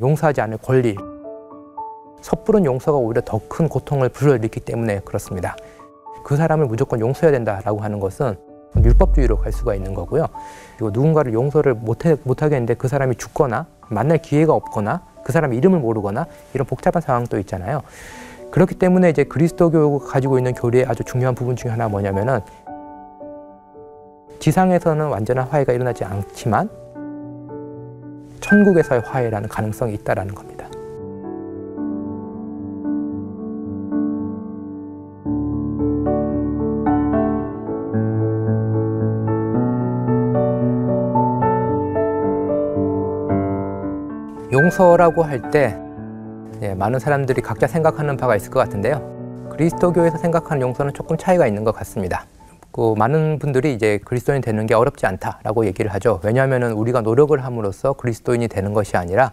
용서하지 않을 권리, 섣부른 용서가 오히려 더 큰 고통을 불러일으키기 때문에 그렇습니다. 그 사람을 무조건 용서해야 된다라고 하는 것은 율법주의로 갈 수가 있는 거고요. 그리고 누군가를 용서를 못해, 못하겠는데 그 사람이 죽거나 만날 기회가 없거나 그 사람 이름을 모르거나 이런 복잡한 상황도 있잖아요. 그렇기 때문에 이제 그리스도교가 가지고 있는 교리의 아주 중요한 부분 중에 하나 뭐냐면은 지상에서는 완전한 화해가 일어나지 않지만 천국에서의 화해라는 가능성이 있다라는 겁니다. 용서라고 할때 예, 많은 사람들이 각자 생각하는 바가 있을 것 같은데요. 그리스도교에서 생각하는 용서는 조금 차이가 있는 것 같습니다. 그 많은 분들이 이제 그리스도인 되는 게 어렵지 않다라고 얘기를 하죠. 왜냐하면 우리가 노력을 함으로써 그리스도인이 되는 것이 아니라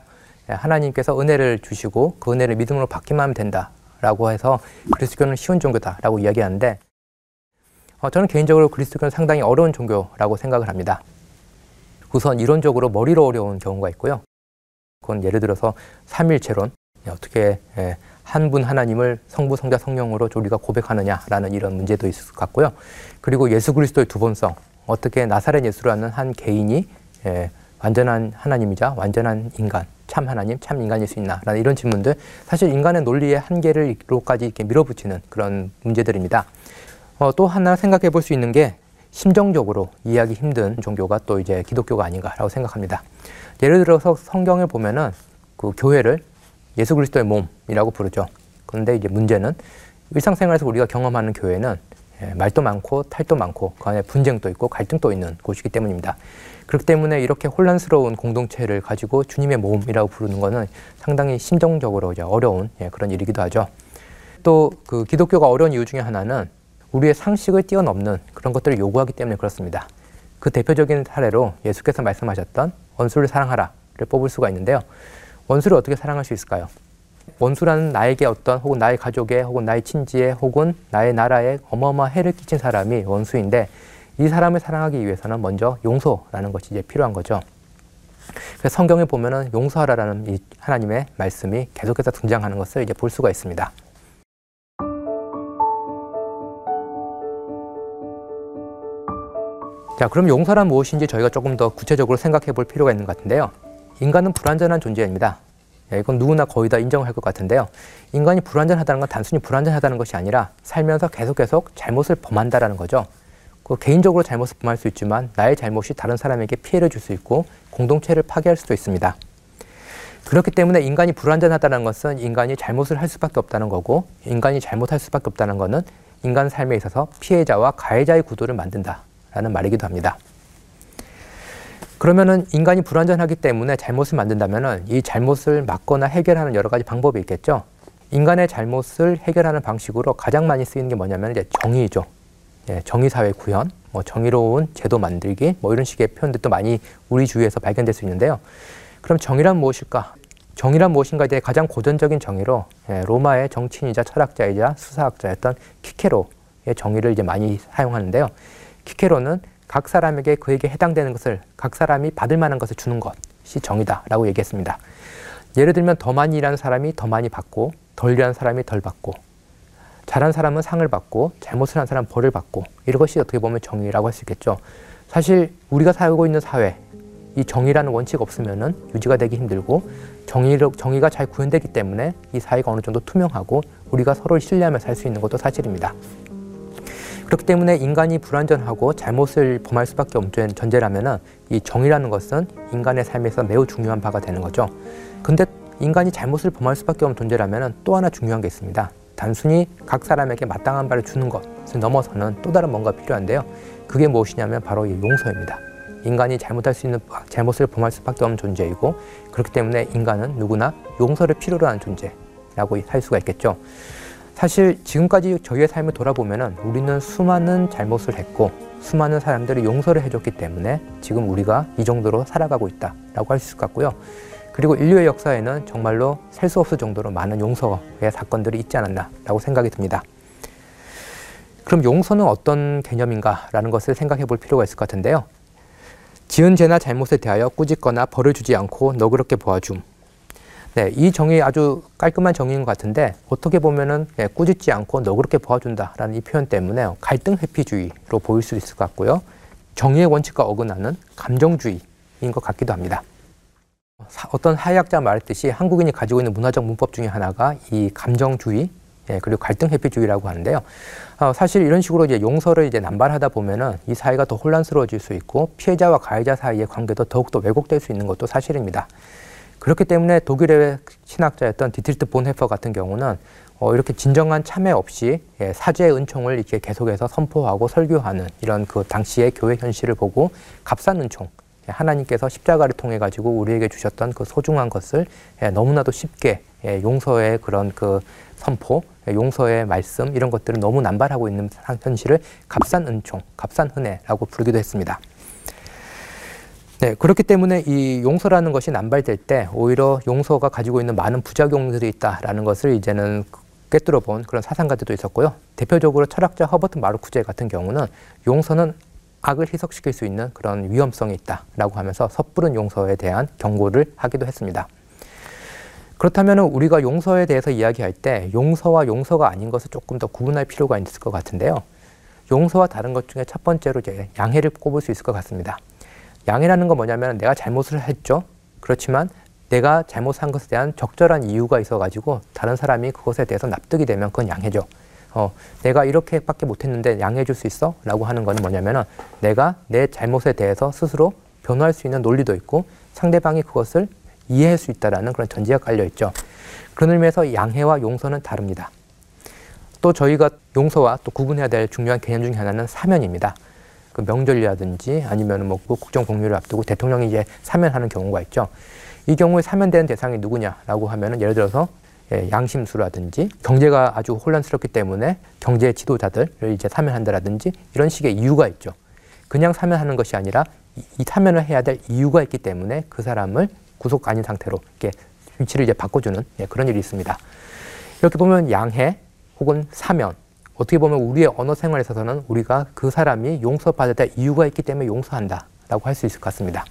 예, 하나님께서 은혜를 주시고 그 은혜를 믿음으로 받기만 하면 된다라고 해서 그리스도교는 쉬운 종교다라고 이야기하는데 어, 저는 개인적으로 그리스도교는 상당히 어려운 종교라고 생각을 합니다. 우선 이론적으로 머리로 어려운 경우가 있고요. 그건 예를 들어서 삼일체론 예, 어떻게 예, 한분 하나님을 성부, 성자, 성령으로 우리가 고백하느냐라는 이런 문제도 있을 것 같고요. 그리고 예수 그리스도의 두번성 어떻게 나사렛 예수라는 한 개인이 예, 완전한 하나님이자 완전한 인간, 참 하나님, 참 인간일 수 있나라는 이런 질문들 사실 인간의 논리의 한계를로까지 이렇게 밀어붙이는 그런 문제들입니다. 어, 또 하나 생각해 볼 수 있는 게 심정적으로 이해하기 힘든 종교가 또 이제 기독교가 아닌가라고 생각합니다. 예를 들어서 성경을 보면은 그 교회를 예수 그리스도의 몸이라고 부르죠. 그런데 이제 문제는 일상생활에서 우리가 경험하는 교회는 예, 말도 많고 탈도 많고 그 안에 분쟁도 있고 갈등도 있는 곳이기 때문입니다. 그렇기 때문에 이렇게 혼란스러운 공동체를 가지고 주님의 몸이라고 부르는 것은 상당히 심정적으로 어려운 예, 그런 일이기도 하죠. 또 그 기독교가 어려운 이유 중에 하나는 우리의 상식을 뛰어넘는 그런 것들을 요구하기 때문에 그렇습니다. 그 대표적인 사례로 예수께서 말씀하셨던 원수를 사랑하라를 뽑을 수가 있는데요. 원수를 어떻게 사랑할 수 있을까요? 원수라는 나에게 어떤 혹은 나의 가족에 혹은 나의 친지에 혹은 나의 나라에 어마어마 해를 끼친 사람이 원수인데 이 사람을 사랑하기 위해서는 먼저 용서라는 것이 이제 필요한 거죠. 그래서 성경에 보면은 용서하라라는 이 하나님의 말씀이 계속해서 등장하는 것을 이제 볼 수가 있습니다. 자, 그럼 용서란 무엇인지 저희가 조금 더 구체적으로 생각해 볼 필요가 있는 것 같은데요. 인간은 불완전한 존재입니다. 예, 이건 누구나 거의 다 인정할 것 같은데요. 인간이 불완전하다는 건 단순히 불완전하다는 것이 아니라 살면서 계속 계속 잘못을 범한다라는 거죠. 그 개인적으로 잘못을 범할 수 있지만 나의 잘못이 다른 사람에게 피해를 줄 수 있고 공동체를 파괴할 수도 있습니다. 그렇기 때문에 인간이 불완전하다는 것은 인간이 잘못을 할 수밖에 없다는 거고 인간이 잘못할 수밖에 없다는 것은 인간 삶에 있어서 피해자와 가해자의 구도를 만든다라는 말이기도 합니다. 그러면은 인간이 불완전하기 때문에 잘못을 만든다면은 이 잘못을 막거나 해결하는 여러 가지 방법이 있겠죠. 인간의 잘못을 해결하는 방식으로 가장 많이 쓰이는 게 뭐냐면 이제 정의죠. 예, 정의 사회 구현, 뭐 정의로운 제도 만들기, 뭐 이런 식의 표현들도 많이 우리 주위에서 발견될 수 있는데요. 그럼 정의란 무엇일까? 정의란 무엇인가에 대해 가장 고전적인 정의로 예, 로마의 정치인이자 철학자이자 수사학자였던 키케로의 정의를 이제 많이 사용하는데요. 키케로는 각 사람에게 그에게 해당되는 것을 각 사람이 받을 만한 것을 주는 것이 정의다라고 얘기했습니다. 예를 들면 더 많이 일하는 사람이 더 많이 받고 덜 일하는 사람이 덜 받고 잘한 사람은 상을 받고 잘못을 한 사람은 벌을 받고 이것이 어떻게 보면 정의라고 할 수 있겠죠. 사실 우리가 살고 있는 사회 이 정의라는 원칙 없으면은 유지가 되기 힘들고 정의 정의가 잘 구현되기 때문에 이 사회가 어느 정도 투명하고 우리가 서로를 신뢰하며 살 수 있는 것도 사실입니다. 그렇기 때문에 인간이 불완전하고 잘못을 범할 수밖에 없는 전제라면은 이 정의라는 것은 인간의 삶에서 매우 중요한 바가 되는 거죠. 근데 인간이 잘못을 범할 수밖에 없는 존재라면은 또 하나 중요한 게 있습니다. 단순히 각 사람에게 마땅한 바를 주는 것을 넘어서는 또 다른 뭔가 필요한데요. 그게 무엇이냐면 바로 이 용서입니다. 인간이 잘못할 수 있는 잘못을 범할 수밖에 없는 존재이고 그렇기 때문에 인간은 누구나 용서를 필요로 하는 존재라고 할 수가 있겠죠. 사실 지금까지 저희의 삶을 돌아보면 우리는 수많은 잘못을 했고 수많은 사람들이 용서를 해줬기 때문에 지금 우리가 이 정도로 살아가고 있다라고 할 수 있을 것 같고요. 그리고 인류의 역사에는 정말로 셀 수 없을 정도로 많은 용서의 사건들이 있지 않았나라고 생각이 듭니다. 그럼 용서는 어떤 개념인가라는 것을 생각해 볼 필요가 있을 것 같은데요. 지은 죄나 잘못에 대하여 꾸짖거나 벌을 주지 않고 너그럽게 보아줌. 네, 이 정의 아주 깔끔한 정의인 것 같은데 어떻게 보면은 예, 꾸짖지 않고 너그럽게 보아준다라는 이 표현 때문에 갈등 회피주의로 보일 수 있을 것 같고요. 정의의 원칙과 어긋나는 감정주의인 것 같기도 합니다. 어떤 사회학자 말했듯이 한국인이 가지고 있는 문화적 문법 중에 하나가 이 감정주의 예, 그리고 갈등 회피주의라고 하는데요. 어, 사실 이런 식으로 이제 용서를 이제 남발하다 보면은 이 사회가 더 혼란스러워질 수 있고 피해자와 가해자 사이의 관계도 더욱더 왜곡될 수 있는 것도 사실입니다. 그렇기 때문에 독일의 신학자였던 디트리히 본회퍼 같은 경우는 어, 이렇게 진정한 참회 없이 예, 사죄의 은총을 이렇게 계속해서 선포하고 설교하는 이런 그 당시의 교회 현실을 보고 값싼 은총, 예, 하나님께서 십자가를 통해 가지고 우리에게 주셨던 그 소중한 것을 예, 너무나도 쉽게 예, 용서의 그런 그 선포, 용서의 말씀 이런 것들을 너무 남발하고 있는 현실을 값싼 은총, 값싼 은혜라고 부르기도 했습니다. 네, 그렇기 때문에 이 용서라는 것이 남발될 때 오히려 용서가 가지고 있는 많은 부작용들이 있다라는 것을 이제는 꿰뚫어 본 그런 사상가들도 있었고요. 대표적으로 철학자 허버트 마르쿠제 같은 경우는 용서는 악을 희석시킬 수 있는 그런 위험성이 있다라고 하면서 섣부른 용서에 대한 경고를 하기도 했습니다. 그렇다면 우리가 용서에 대해서 이야기할 때 용서와 용서가 아닌 것을 조금 더 구분할 필요가 있을 것 같은데요. 용서와 다른 것 중에 첫 번째로 이제 양해를 꼽을 수 있을 것 같습니다. 양해라는 건 뭐냐면 내가 잘못을 했죠. 그렇지만 내가 잘못한 것에 대한 적절한 이유가 있어가지고 다른 사람이 그것에 대해서 납득이 되면 그건 양해죠. 어, 내가 이렇게밖에 못했는데 양해해 줄 수 있어? 라고 하는 건 뭐냐면은 내가 내 잘못에 대해서 스스로 변호할 수 있는 논리도 있고 상대방이 그것을 이해할 수 있다라는 그런 전제가 깔려 있죠. 그런 의미에서 양해와 용서는 다릅니다. 또 저희가 용서와 또 구분해야 될 중요한 개념 중에 하나는 사면입니다. 그 명절이라든지 아니면 뭐 국정 공유를 앞두고 대통령이 이제 사면하는 경우가 있죠. 이 경우에 사면되는 대상이 누구냐라고 하면은 예를 들어서 예, 양심수라든지 경제가 아주 혼란스럽기 때문에 경제 지도자들을 이제 사면한다라든지 이런 식의 이유가 있죠. 그냥 사면하는 것이 아니라 이 사면을 해야 될 이유가 있기 때문에 그 사람을 구속 아닌 상태로 이렇게 위치를 이제 바꿔주는 예, 그런 일이 있습니다. 이렇게 보면 양해 혹은 사면 어떻게 보면 우리의 언어 생활에 있어서는 우리가 그 사람이 용서받을 때 이유가 있기 때문에 용서한다라고 할 수 있을 것 같습니다.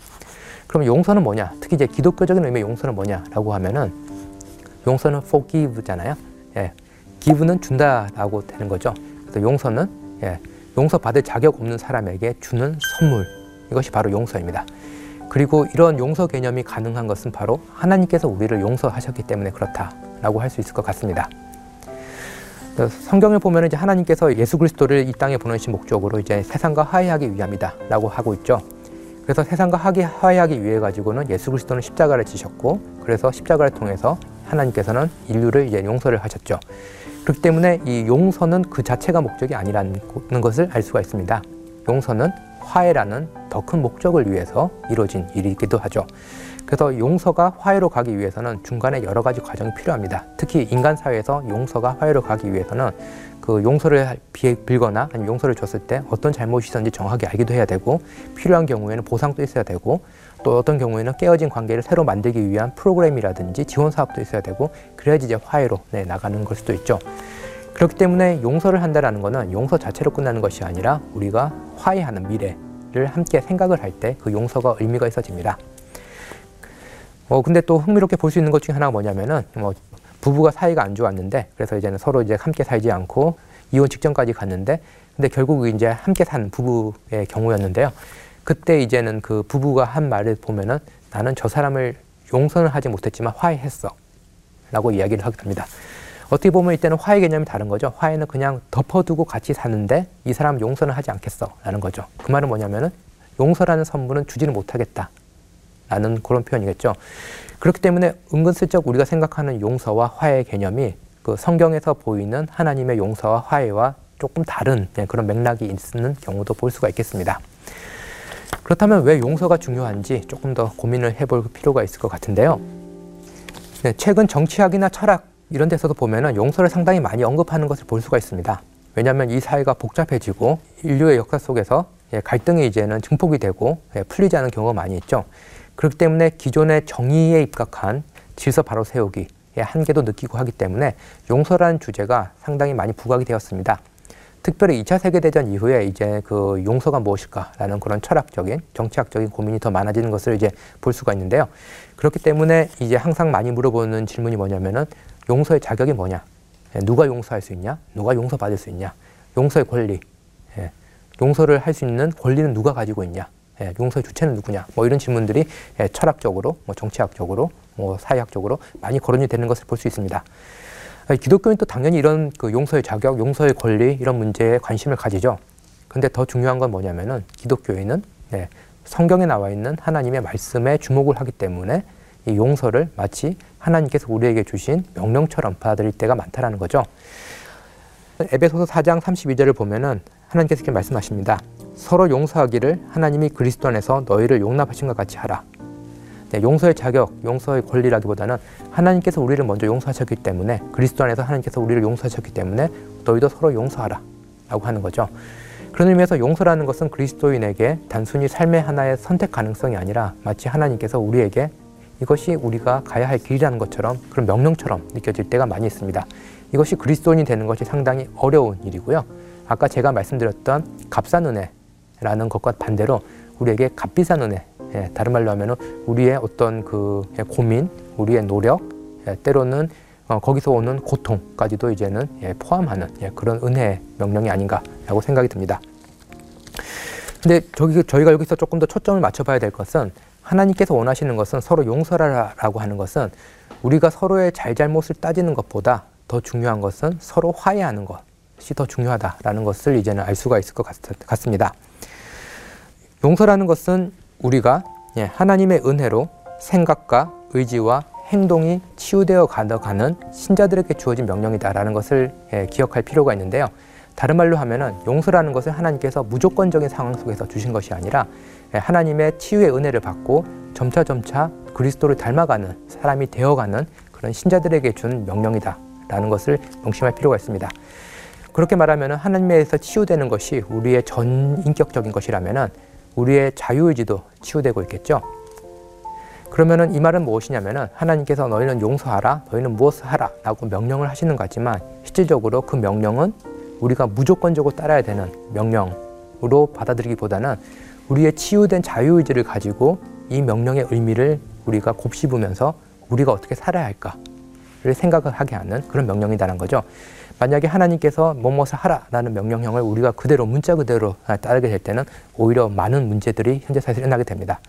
그럼 용서는 뭐냐? 특히 이제 기독교적인 의미의 용서는 뭐냐라고 하면은 용서는 forgive잖아요. 예, give는 준다라고 되는 거죠. 그래서 용서는 예, 용서 받을 자격 없는 사람에게 주는 선물 이것이 바로 용서입니다. 그리고 이런 용서 개념이 가능한 것은 바로 하나님께서 우리를 용서하셨기 때문에 그렇다라고 할 수 있을 것 같습니다. 성경을 보면 이제 하나님께서 예수 그리스도를 이 땅에 보내신 목적으로 이제 세상과 화해하기 위함이다라고 하고 있죠. 그래서 세상과 화해하기 위해 가지고는 예수 그리스도는 십자가를 지셨고 그래서 십자가를 통해서 하나님께서는 인류를 이제 용서를 하셨죠. 그렇기 때문에 이 용서는 그 자체가 목적이 아니라는 것을 알 수가 있습니다. 용서는 화해라는 더 큰 목적을 위해서 이루어진 일이기도 하죠. 그래서 용서가 화해로 가기 위해서는 중간에 여러 가지 과정이 필요합니다. 특히 인간 사회에서 용서가 화해로 가기 위해서는 그 용서를 빌거나 아니면 용서를 줬을 때 어떤 잘못이 있었는지 정확하게 알기도 해야 되고 필요한 경우에는 보상도 있어야 되고 또 어떤 경우에는 깨어진 관계를 새로 만들기 위한 프로그램이라든지 지원 사업도 있어야 되고 그래야지 이제 화해로 네, 나가는 걸 수도 있죠. 그렇기 때문에 용서를 한다라는 것은 용서 자체로 끝나는 것이 아니라 우리가 화해하는 미래를 함께 생각을 할 때 그 용서가 의미가 있어집니다. 어 근데 또 흥미롭게 볼 수 있는 것 중에 하나가 뭐냐면은 뭐 부부가 사이가 안 좋았는데 그래서 이제는 서로 이제 함께 살지 않고 이혼 직전까지 갔는데 근데 결국 이제 함께 산 부부의 경우였는데요. 그때 이제는 그 부부가 한 말을 보면은 나는 저 사람을 용서는 하지 못했지만 화해했어. 라고 이야기를 하게 됩니다. 어떻게 보면 이때는 화해 개념이 다른 거죠. 화해는 그냥 덮어두고 같이 사는데 이 사람 용서는 하지 않겠어. 라는 거죠. 그 말은 뭐냐면은 용서라는 선물은 주지는 못하겠다. 라는 그런 표현이겠죠. 그렇기 때문에 은근슬쩍 우리가 생각하는 용서와 화해 개념이 그 성경에서 보이는 하나님의 용서와 화해와 조금 다른 네, 그런 맥락이 있는 경우도 볼 수가 있겠습니다. 그렇다면 왜 용서가 중요한지 조금 더 고민을 해볼 필요가 있을 것 같은데요. 네, 최근 정치학이나 철학 이런 데서도 보면은 용서를 상당히 많이 언급하는 것을 볼 수가 있습니다. 왜냐하면 이 사회가 복잡해지고 인류의 역사 속에서 예, 갈등이 이제는 증폭이 되고 예, 풀리지 않은 경우가 많이 있죠. 그렇기 때문에 기존의 정의에 입각한 질서 바로 세우기의 한계도 느끼고 하기 때문에 용서라는 주제가 상당히 많이 부각이 되었습니다. 특별히 2차 세계대전 이후에 이제 그 용서가 무엇일까라는 그런 철학적인 정치학적인 고민이 더 많아지는 것을 이제 볼 수가 있는데요. 그렇기 때문에 이제 항상 많이 물어보는 질문이 뭐냐면은 용서의 자격이 뭐냐? 예, 누가 용서할 수 있냐? 누가 용서받을 수 있냐? 용서의 권리. 예, 용서를 할 수 있는 권리는 누가 가지고 있냐? 예, 용서의 주체는 누구냐? 뭐 이런 질문들이 예, 철학적으로, 뭐 정치학적으로, 뭐 사회학적으로 많이 거론이 되는 것을 볼 수 있습니다. 기독교는 또 당연히 이런 그 용서의 자격, 용서의 권리 이런 문제에 관심을 가지죠. 근데 더 중요한 건 뭐냐면은 기독교인은 네, 성경에 나와 있는 하나님의 말씀에 주목을 하기 때문에 이 용서를 마치 하나님께서 우리에게 주신 명령처럼 받아들일 때가 많다라는 거죠. 에베소서 4장 32절을 보면은 하나님께서 이렇게 말씀하십니다. 서로 용서하기를 하나님이 그리스도 안에서 너희를 용납하신 것 같이 하라. 네, 용서의 자격, 용서의 권리라기보다는 하나님께서 우리를 먼저 용서하셨기 때문에 그리스도 안에서 하나님께서 우리를 용서하셨기 때문에 너희도 서로 용서하라 라고 하는 거죠. 그런 의미에서 용서라는 것은 그리스도인에게 단순히 삶의 하나의 선택 가능성이 아니라 마치 하나님께서 우리에게 이것이 우리가 가야 할 길이라는 것처럼 그런 명령처럼 느껴질 때가 많이 있습니다. 이것이 그리스도인이 되는 것이 상당히 어려운 일이고요. 아까 제가 말씀드렸던 값싼 은혜 라는 것과 반대로 우리에게 값비싼 은혜 예, 다른 말로 하면은 우리의 어떤 그 고민, 우리의 노력, 예, 때로는 어, 거기서 오는 고통까지도 이제는 예, 포함하는 예, 그런 은혜의 명령이 아닌가라고 생각이 듭니다. 근데 저기 저희가 여기서 조금 더 초점을 맞춰봐야 될 것은 하나님께서 원하시는 것은 서로 용서라라고 하는 것은 우리가 서로의 잘잘못을 따지는 것보다 더 중요한 것은 서로 화해하는 것 이 더 중요하다라는 것을 이제는 알 수가 있을 것 같, 같습니다. 용서라는 것은 우리가 예, 하나님의 은혜로 생각과 의지와 행동이 치유되어 가는 신자들에게 주어진 명령이다라는 것을 예, 기억할 필요가 있는데요. 다른 말로 하면은 용서라는 것을 하나님께서 무조건적인 상황 속에서 주신 것이 아니라 예, 하나님의 치유의 은혜를 받고 점차 점차 그리스도를 닮아가는 사람이 되어가는 그런 신자들에게 준 명령이다라는 것을 명심할 필요가 있습니다. 그렇게 말하면 하나님에서 치유되는 것이 우리의 전 인격적인 것이라면은 우리의 자유의지도 치유되고 있겠죠. 그러면은 이 말은 무엇이냐면은 하나님께서 너희는 용서하라, 너희는 무엇을 하라라고 명령을 하시는 것 같지만 실질적으로 그 명령은 우리가 무조건적으로 따라야 되는 명령으로 받아들이기보다는 우리의 치유된 자유의지를 가지고 이 명령의 의미를 우리가 곱씹으면서 우리가 어떻게 살아야 할까를 생각을 하게 하는 그런 명령이라는 거죠. 만약에 하나님께서 뭐뭇을 하라라는 명령형을 우리가 그대로 문자 그대로 따르게 될 때는 오히려 많은 문제들이 현재 사실 일어나게 됩니다.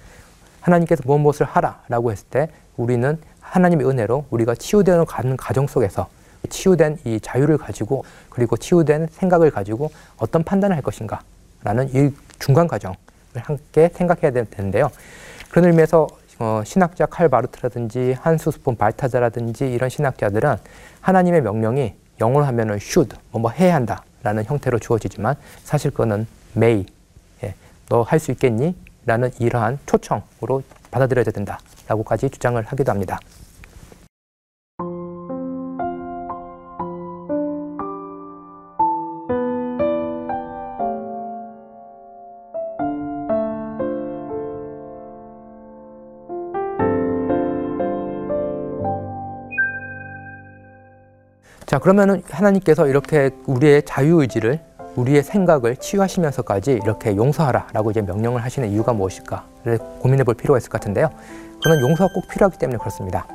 하나님께서 무엇을 하라라고 했을 때 우리는 하나님의 은혜로 우리가 치유되는 과정 속에서 치유된 이 자유를 가지고 그리고 치유된 생각을 가지고 어떤 판단을 할 것인가 라는 이 중간 과정을 함께 생각해야 되는데요. 그런 의미에서 어, 신학자 칼 바르트라든지 한수 스폰 발타자라든지 이런 신학자들은 하나님의 명령이 영어로 하면은 should 뭐, 뭐 해야 한다라는 형태로 주어지지만 사실 그거는 may 예, 너할 수 있겠니? 라는 이러한 초청으로 받아들여야 된다라고까지 주장을 하기도 합니다. 자, 그러면은 하나님께서 이렇게 우리의 자유의지를 우리의 생각을 치유하시면서까지 이렇게 용서하라 라고 이제 명령을 하시는 이유가 무엇일까를 고민해 볼 필요가 있을 것 같은데요. 그는 용서가 꼭 필요하기 때문에 그렇습니다.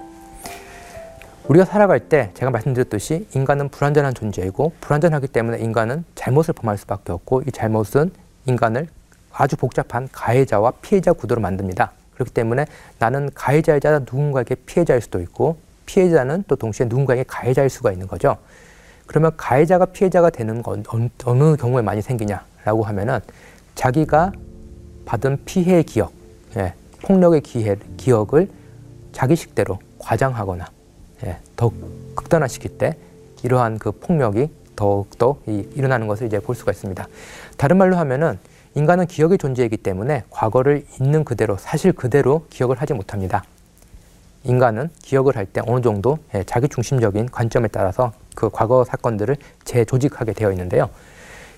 우리가 살아갈 때 제가 말씀드렸듯이 인간은 불완전한 존재이고 불완전하기 때문에 인간은 잘못을 범할 수밖에 없고 이 잘못은 인간을 아주 복잡한 가해자와 피해자 구도로 만듭니다. 그렇기 때문에 나는 가해자이자 누군가에게 피해자일 수도 있고 피해자는 또 동시에 누군가에게 가해자일 수가 있는 거죠. 그러면 가해자가 피해자가 되는 건 어느 경우에 많이 생기냐라고 하면은 자기가 받은 피해의 기억, 예, 폭력의 기회, 기억을 자기 식대로 과장하거나 예, 더 극단화시킬 때 이러한 그 폭력이 더욱더 이, 일어나는 것을 이제 볼 수가 있습니다. 다른 말로 하면은 인간은 기억의 존재이기 때문에 과거를 있는 그대로 사실 그대로 기억을 하지 못합니다. 인간은 기억을 할 때 어느 정도 예, 자기 중심적인 관점에 따라서 그 과거 사건들을 재조직하게 되어 있는데요.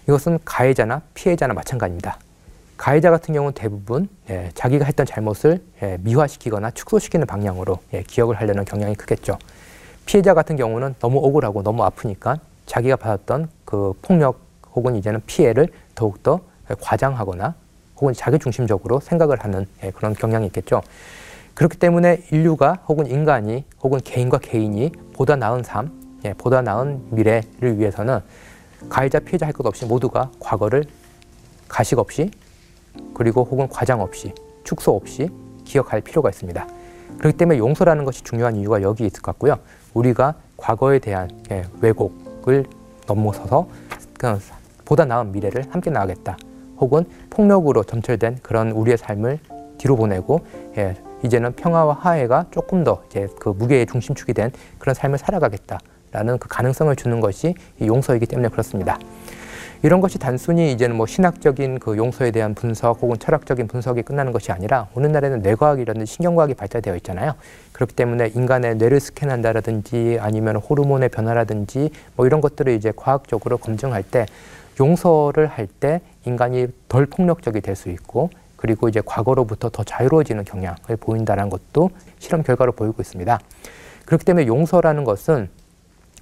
이것은 가해자나 피해자나 마찬가지입니다. 가해자 같은 경우는 대부분 예, 자기가 했던 잘못을 예, 미화시키거나 축소시키는 방향으로 기억을 하려는 경향이 크겠죠. 피해자 같은 경우는 너무 억울하고 너무 아프니까 자기가 받았던 그 폭력 혹은 이제는 피해를 더욱더 과장하거나 혹은 자기중심적으로 생각을 하는 예, 그런 경향이 있겠죠. 그렇기 때문에 인류가 혹은 인간이 혹은 개인과 개인이 보다 나은 삶, 예, 보다 나은 미래를 위해서는 가해자 피해자 할 것 없이 모두가 과거를 가식 없이 그리고 혹은 과장 없이 축소 없이 기억할 필요가 있습니다. 그렇기 때문에 용서라는 것이 중요한 이유가 여기 있을 것 같고요. 우리가 과거에 대한 예, 왜곡을 넘어서서 보다 나은 미래를 함께 나가겠다. 혹은 폭력으로 점철된 그런 우리의 삶을 뒤로 보내고 예, 이제는 평화와 화해가 조금 더 이제 그 무게의 중심축이 된 그런 삶을 살아가겠다라는 그 가능성을 주는 것이 이 용서이기 때문에 그렇습니다. 이런 것이 단순히 이제는 뭐 신학적인 그 용서에 대한 분석 혹은 철학적인 분석이 끝나는 것이 아니라 오늘날에는 뇌과학이라든지 신경과학이 발달되어 있잖아요. 그렇기 때문에 인간의 뇌를 스캔한다라든지 아니면 호르몬의 변화라든지 뭐 이런 것들을 이제 과학적으로 검증할 때 용서를 할 때 인간이 덜 폭력적이 될 수 있고 그리고 이제 과거로부터 더 자유로워지는 경향을 보인다는 것도 실험 결과로 보이고 있습니다. 그렇기 때문에 용서라는 것은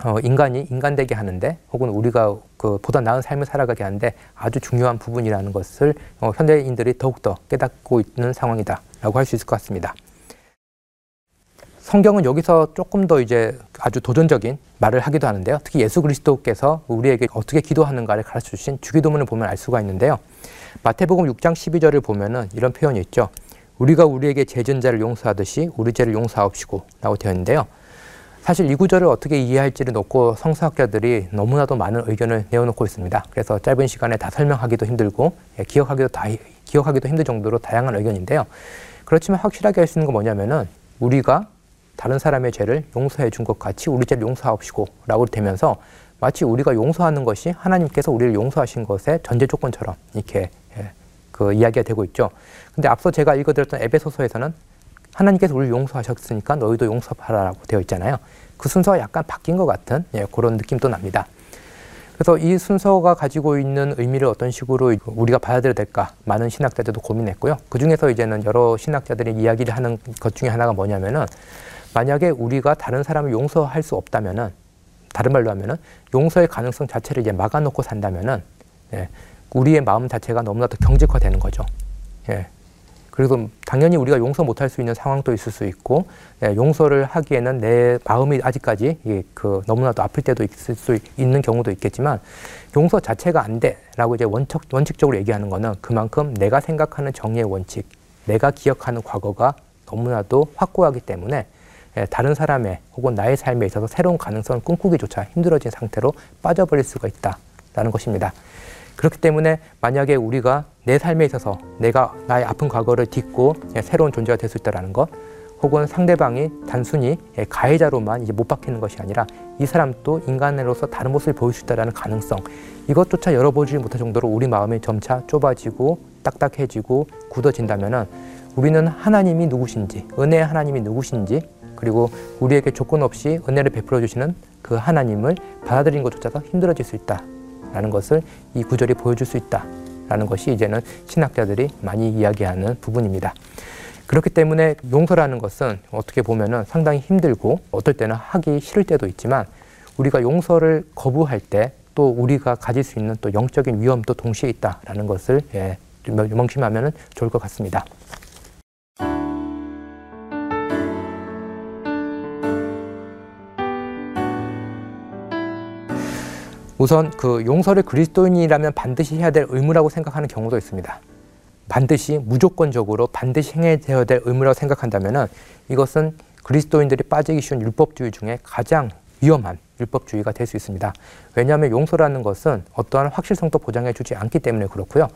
어, 인간이 인간되게 하는데 혹은 우리가 그 보다 나은 삶을 살아가게 하는데 아주 중요한 부분이라는 것을 어, 현대인들이 더욱더 깨닫고 있는 상황이다라고 할 수 있을 것 같습니다. 성경은 여기서 조금 더 이제 아주 도전적인 말을 하기도 하는데요. 특히 예수 그리스도께서 우리에게 어떻게 기도하는가를 가르쳐 주신 주기도문을 보면 알 수가 있는데요. 마태복음 6장 12절을 보면은 이런 표현이 있죠. 우리가 우리에게 죄진 자를 용서하듯이 우리 죄를 용서하옵시고 라고 되어 있는데요. 사실 이 구절을 어떻게 이해할지를 놓고 성서학자들이 너무나도 많은 의견을 내어놓고 있습니다. 그래서 짧은 시간에 다 설명하기도 힘들고 예, 기억하기도 다 기억하기도 힘들 정도로 다양한 의견인데요. 그렇지만 확실하게 할 수 있는 건 뭐냐면은 우리가 다른 사람의 죄를 용서해 준 것 같이 우리 죄를 용서하옵시고 라고 되면서 마치 우리가 용서하는 것이 하나님께서 우리를 용서하신 것의 전제 조건처럼 이렇게 예, 그 이야기가 되고 있죠. 근데 앞서 제가 읽어드렸던 에베소서에서는 하나님께서 우리를 용서하셨으니까 너희도 용서하라라고 되어 있잖아요. 그 순서가 약간 바뀐 것 같은 예, 그런 느낌도 납니다. 그래서 이 순서가 가지고 있는 의미를 어떤 식으로 우리가 받아들여야 될까 많은 신학자들도 고민했고요. 그 중에서 이제는 여러 신학자들이 이야기를 하는 것 중에 하나가 뭐냐면은 만약에 우리가 다른 사람을 용서할 수 없다면은 다른 말로 하면은 용서의 가능성 자체를 이제 막아놓고 산다면은 예, 우리의 마음 자체가 너무나도 경직화되는 거죠. 예, 그래서 당연히 우리가 용서 못할 수 있는 상황도 있을 수 있고 네, 용서를 하기에는 내 마음이 아직까지 예, 그 너무나도 아플 때도 있을 수 있는 경우도 있겠지만 용서 자체가 안 돼라고 이제 원칙 원칙적으로 얘기하는 거는 그만큼 내가 생각하는 정의의 원칙, 내가 기억하는 과거가 너무나도 확고하기 때문에 예, 다른 사람의 혹은 나의 삶에 있어서 새로운 가능성을 꿈꾸기조차 힘들어진 상태로 빠져버릴 수가 있다라는 것입니다. 그렇기 때문에 만약에 우리가 내 삶에 있어서 내가 나의 아픈 과거를 딛고 새로운 존재가 될 수 있다는 것, 혹은 상대방이 단순히 가해자로만 이제 못 박히는 것이 아니라 이 사람도 인간으로서 다른 모습을 보일 수 있다는 가능성, 이것조차 열어보지 못할 정도로 우리 마음이 점차 좁아지고 딱딱해지고 굳어진다면은 우리는 하나님이 누구신지, 은혜의 하나님이 누구신지, 그리고 우리에게 조건 없이 은혜를 베풀어 주시는 그 하나님을 받아들이는 것조차도 힘들어질 수 있다. 라는 것을 이 구절이 보여줄 수 있다라는 것이 이제는 신학자들이 많이 이야기하는 부분입니다. 그렇기 때문에 용서라는 것은 어떻게 보면은 상당히 힘들고 어떨 때는 하기 싫을 때도 있지만 우리가 용서를 거부할 때 또 우리가 가질 수 있는 또 영적인 위험도 동시에 있다라는 것을 예, 명심하면 좋을 것 같습니다. 우선 그 용서를 그리스도인이라면 반드시 해야 될 의무라고 생각하는 경우도 있습니다. 반드시 무조건적으로 반드시 행해야 될 의무라고 생각한다면 이것은 그리스도인들이 빠지기 쉬운 율법주의 중에 가장 위험한 율법주의가 될 수 있습니다. 왜냐하면 용서라는 것은 어떠한 확실성도 보장해 주지 않기 때문에 그렇고요.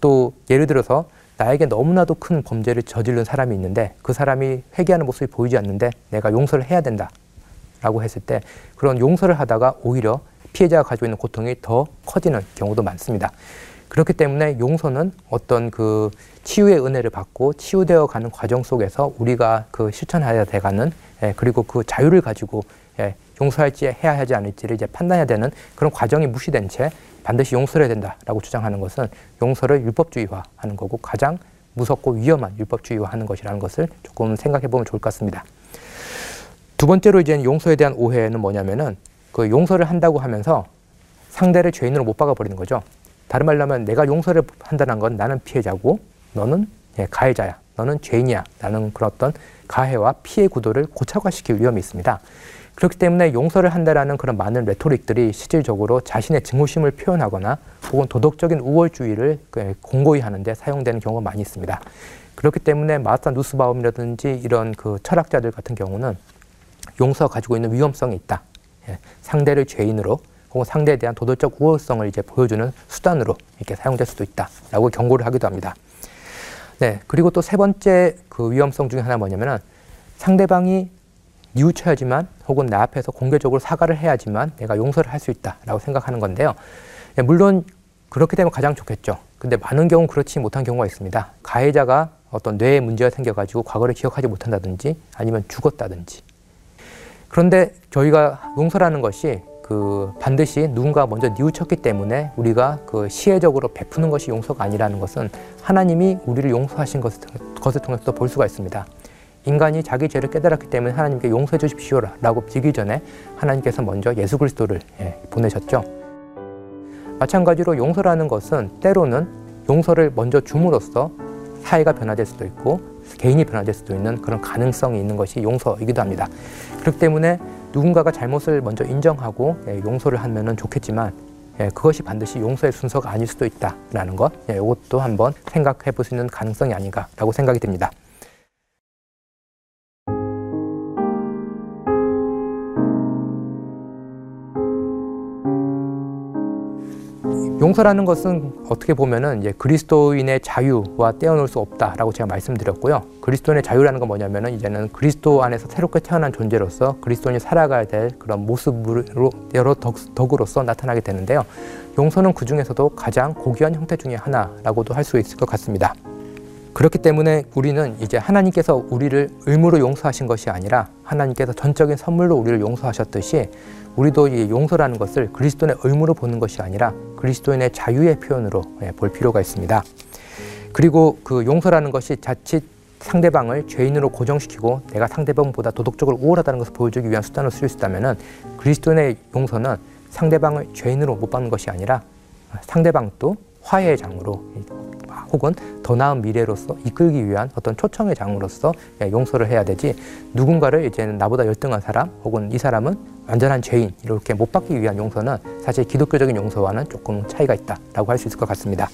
또 예를 들어서 나에게 너무나도 큰 범죄를 저지른 사람이 있는데 그 사람이 회개하는 모습이 보이지 않는데 내가 용서를 해야 된다. 라고 했을 때 그런 용서를 하다가 오히려 피해자가 가지고 있는 고통이 더 커지는 경우도 많습니다. 그렇기 때문에 용서는 어떤 그 치유의 은혜를 받고 치유되어 가는 과정 속에서 우리가 그 실천해야 돼가는 예, 그리고 그 자유를 가지고 예, 용서할지 해야 하지 않을지를 이제 판단해야 되는 그런 과정이 무시된 채 반드시 용서를 해야 된다라고 주장하는 것은 용서를 율법주의화하는 거고 가장 무섭고 위험한 율법주의화하는 것이라는 것을 조금 생각해 보면 좋을 것 같습니다. 두 번째로 이제 용서에 대한 오해는 뭐냐면은 그 용서를 한다고 하면서 상대를 죄인으로 못 박아버리는 거죠. 다른 말로 하면 내가 용서를 한다는 건 나는 피해자고 너는 예, 가해자야. 너는 죄인이야. 라는 그런 어떤 가해와 피해 구도를 고착화시킬 위험이 있습니다. 그렇기 때문에 용서를 한다라는 그런 많은 레토릭들이 실질적으로 자신의 증오심을 표현하거나 혹은 도덕적인 우월주의를 그 공고히 하는데 사용되는 경우가 많이 있습니다. 그렇기 때문에 마르타 누스바움이라든지 이런 그 철학자들 같은 경우는 용서가 가지고 있는 위험성이 있다. 예, 상대를 죄인으로 혹은 상대에 대한 도덕적 우월성을 이제 보여주는 수단으로 이렇게 사용될 수도 있다라고 경고를 하기도 합니다. 네, 그리고 또 세 번째 그 위험성 중에 하나 뭐냐면은 상대방이 뉘우쳐야지만 혹은 내 앞에서 공개적으로 사과를 해야지만 내가 용서를 할 수 있다라고 생각하는 건데요. 네, 물론 그렇게 되면 가장 좋겠죠. 근데 많은 경우 그렇지 못한 경우가 있습니다. 가해자가 어떤 뇌에 문제가 생겨가지고 과거를 기억하지 못한다든지 아니면 죽었다든지. 그런데 저희가 용서라는 것이 그 반드시 누군가 먼저 뉘우쳤기 때문에 우리가 그 시혜적으로 베푸는 것이 용서가 아니라는 것은 하나님이 우리를 용서하신 것을, 것을 통해서 볼 수가 있습니다. 인간이 자기 죄를 깨달았기 때문에 하나님께 용서해 주십시오라고 비기 전에 하나님께서 먼저 예수 그리스도를 예, 보내셨죠. 마찬가지로 용서라는 것은 때로는 용서를 먼저 줌으로써 사회가 변화될 수도 있고 개인이 변화될 수도 있는 그런 가능성이 있는 것이 용서이기도 합니다. 그렇기 때문에 누군가가 잘못을 먼저 인정하고 예, 용서를 하면 좋겠지만 예, 그것이 반드시 용서의 순서가 아닐 수도 있다라는 것 예, 이것도 한번 생각해 볼 수 있는 가능성이 아닌가라고 생각이 듭니다. 용서라는 것은 어떻게 보면은 이제 그리스도인의 자유와 떼어놓을 수 없다라고 제가 말씀드렸고요. 그리스도인의 자유라는 건 뭐냐면은 이제는 그리스도 안에서 새롭게 태어난 존재로서 그리스도인이 살아가야 될 그런 모습으로 여러 덕, 으로서 나타나게 되는데요. 용서는 그 중에서도 가장 고귀한 형태 중의 하나라고도 할 수 있을 것 같습니다. 그렇기 때문에 우리는 이제 하나님께서 우리를 의무로 용서하신 것이 아니라 하나님께서 전적인 선물로 우리를 용서하셨듯이 우리도 이 용서라는 것을 그리스도인의 의무로 보는 것이 아니라 그리스도인의 자유의 표현으로 예, 볼 필요가 있습니다. 그리고 그 용서라는 것이 자칫 상대방을 죄인으로 고정시키고 내가 상대방보다 도덕적으로 우월하다는 것을 보여주기 위한 수단으로 쓰일 수 있다면 그리스도인의 용서는 상대방을 죄인으로 못 받는 것이 아니라 상대방도 화해의 장으로 혹은 더 나은 미래로서 이끌기 위한 어떤 초청의 장으로서 예, 용서를 해야 되지 누군가를 이제는 나보다 열등한 사람 혹은 이 사람은 완전한 죄인 이렇게 못 받기 위한 용서는 사실 기독교적인 용서와는 조금 차이가 있다라고 할 수 있을 것 같습니다.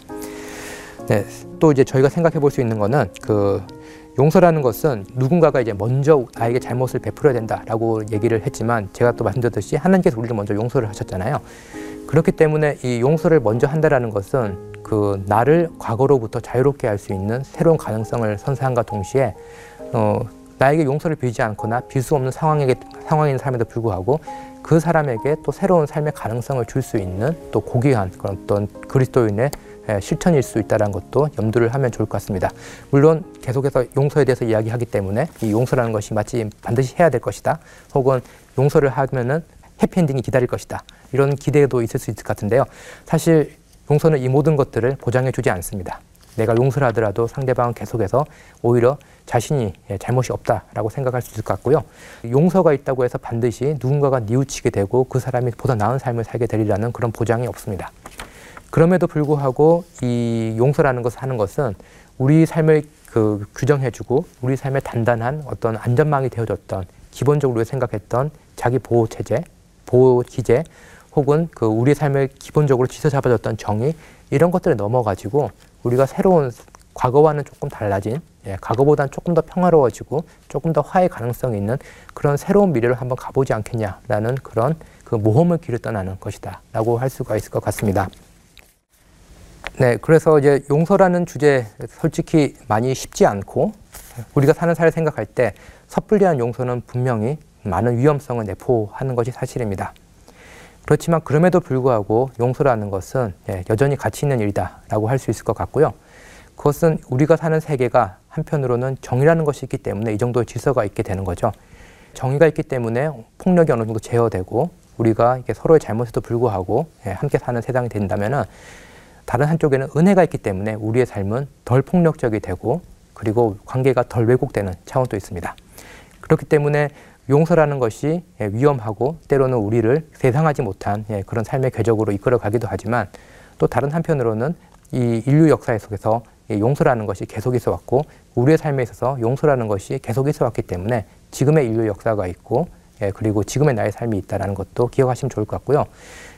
네, 또 이제 저희가 생각해 볼 수 있는 거는 그 용서라는 것은 누군가가 이제 먼저 나에게 잘못을 베풀어야 된다라고 얘기를 했지만 제가 또 말씀드렸듯이 하나님께서 우리를 먼저 용서를 하셨잖아요. 그렇기 때문에 이 용서를 먼저 한다라는 것은 그 나를 과거로부터 자유롭게 할 수 있는 새로운 가능성을 선사함과 동시에 어, 나에게 용서를 빌지 않거나 빌 수 없는 상황에게 상황인 삶에도 불구하고 그 사람에게 또 새로운 삶의 가능성을 줄 수 있는 또 고귀한 그런 어떤 그리스도인의 실천일 수 있다는 것도 염두를 하면 좋을 것 같습니다. 물론 계속해서 용서에 대해서 이야기하기 때문에 이 용서라는 것이 마치 반드시 해야 될 것이다. 혹은 용서를 하면은 해피엔딩이 기다릴 것이다. 이런 기대도 있을 수 있을 것 같은데요. 사실 용서는 이 모든 것들을 보장해 주지 않습니다. 내가 용서를 하더라도 상대방은 계속해서 오히려 자신이 예, 잘못이 없다라고 생각할 수 있을 것 같고요. 용서가 있다고 해서 반드시 누군가가 뉘우치게 되고 그 사람이 보다 나은 삶을 살게 되리라는 그런 보장이 없습니다. 그럼에도 불구하고 이 용서라는 것을 하는 것은 우리 삶을 그 규정해주고 우리 삶의 단단한 어떤 안전망이 되어줬던 기본적으로 생각했던 자기 보호 체제, 보호 기제 혹은 그 우리 삶을 기본적으로 지서 잡아줬던 정의 이런 것들을 넘어가지고 우리가 새로운 과거와는 조금 달라진 예, 과거보다는 조금 더 평화로워지고 조금 더 화해 가능성이 있는 그런 새로운 미래를 한번 가보지 않겠냐라는 그런 그 모험을 길을 떠나는 것이다라고 할 수가 있을 것 같습니다. 네, 그래서 이제 용서라는 주제 솔직히 많이 쉽지 않고 우리가 사는 사를 생각할 때 섣불리한 용서는 분명히 많은 위험성을 내포하는 것이 사실입니다. 그렇지만 그럼에도 불구하고 용서라는 것은 예, 여전히 가치 있는 일이다라고 할 수 있을 것 같고요. 그것은 우리가 사는 세계가 한편으로는 정의라는 것이 있기 때문에 이 정도의 질서가 있게 되는 거죠. 정의가 있기 때문에 폭력이 어느 정도 제어되고 우리가 이게 서로의 잘못에도 불구하고 예, 함께 사는 세상이 된다면은 다른 한쪽에는 은혜가 있기 때문에 우리의 삶은 덜 폭력적이 되고 그리고 관계가 덜 왜곡되는 차원도 있습니다. 그렇기 때문에 용서라는 것이 예, 위험하고 때로는 우리를 세상하지 못한 예, 그런 삶의 궤적으로 이끌어가기도 하지만 또 다른 한편으로는 이 인류 역사 속에서 용서라는 것이 계속 있어 왔고 우리의 삶에 있어서 용서라는 것이 계속 있어 왔기 때문에 지금의 인류 역사가 있고 예, 그리고 지금의 나의 삶이 있다는 것도 기억하시면 좋을 것 같고요.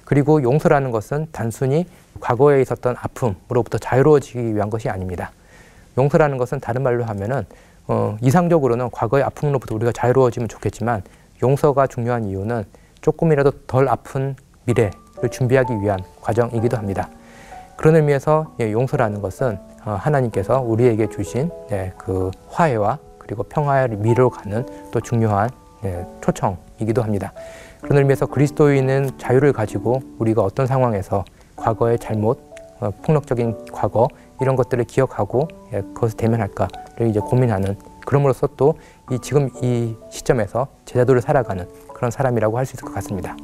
그리고 용서라는 것은 단순히 과거에 있었던 아픔으로부터 자유로워지기 위한 것이 아닙니다. 용서라는 것은 다른 말로 하면은 어, 이상적으로는 과거의 아픔으로부터 우리가 자유로워지면 좋겠지만 용서가 중요한 이유는 조금이라도 덜 아픈 미래를 준비하기 위한 과정이기도 합니다. 그런 의미에서 예, 용서라는 것은 어, 하나님께서 우리에게 주신 예, 그 화해와 그리고 평화를 미로 가는 또 중요한 예, 초청이기도 합니다. 그런 의미에서 그리스도인은 자유를 가지고 우리가 어떤 상황에서 과거의 잘못, 어, 폭력적인 과거 이런 것들을 기억하고 예, 그것을 대면할까를 이제 고민하는 그럼으로써 또 이 지금 이 시점에서 제자도를 살아가는 그런 사람이라고 할 수 있을 것 같습니다.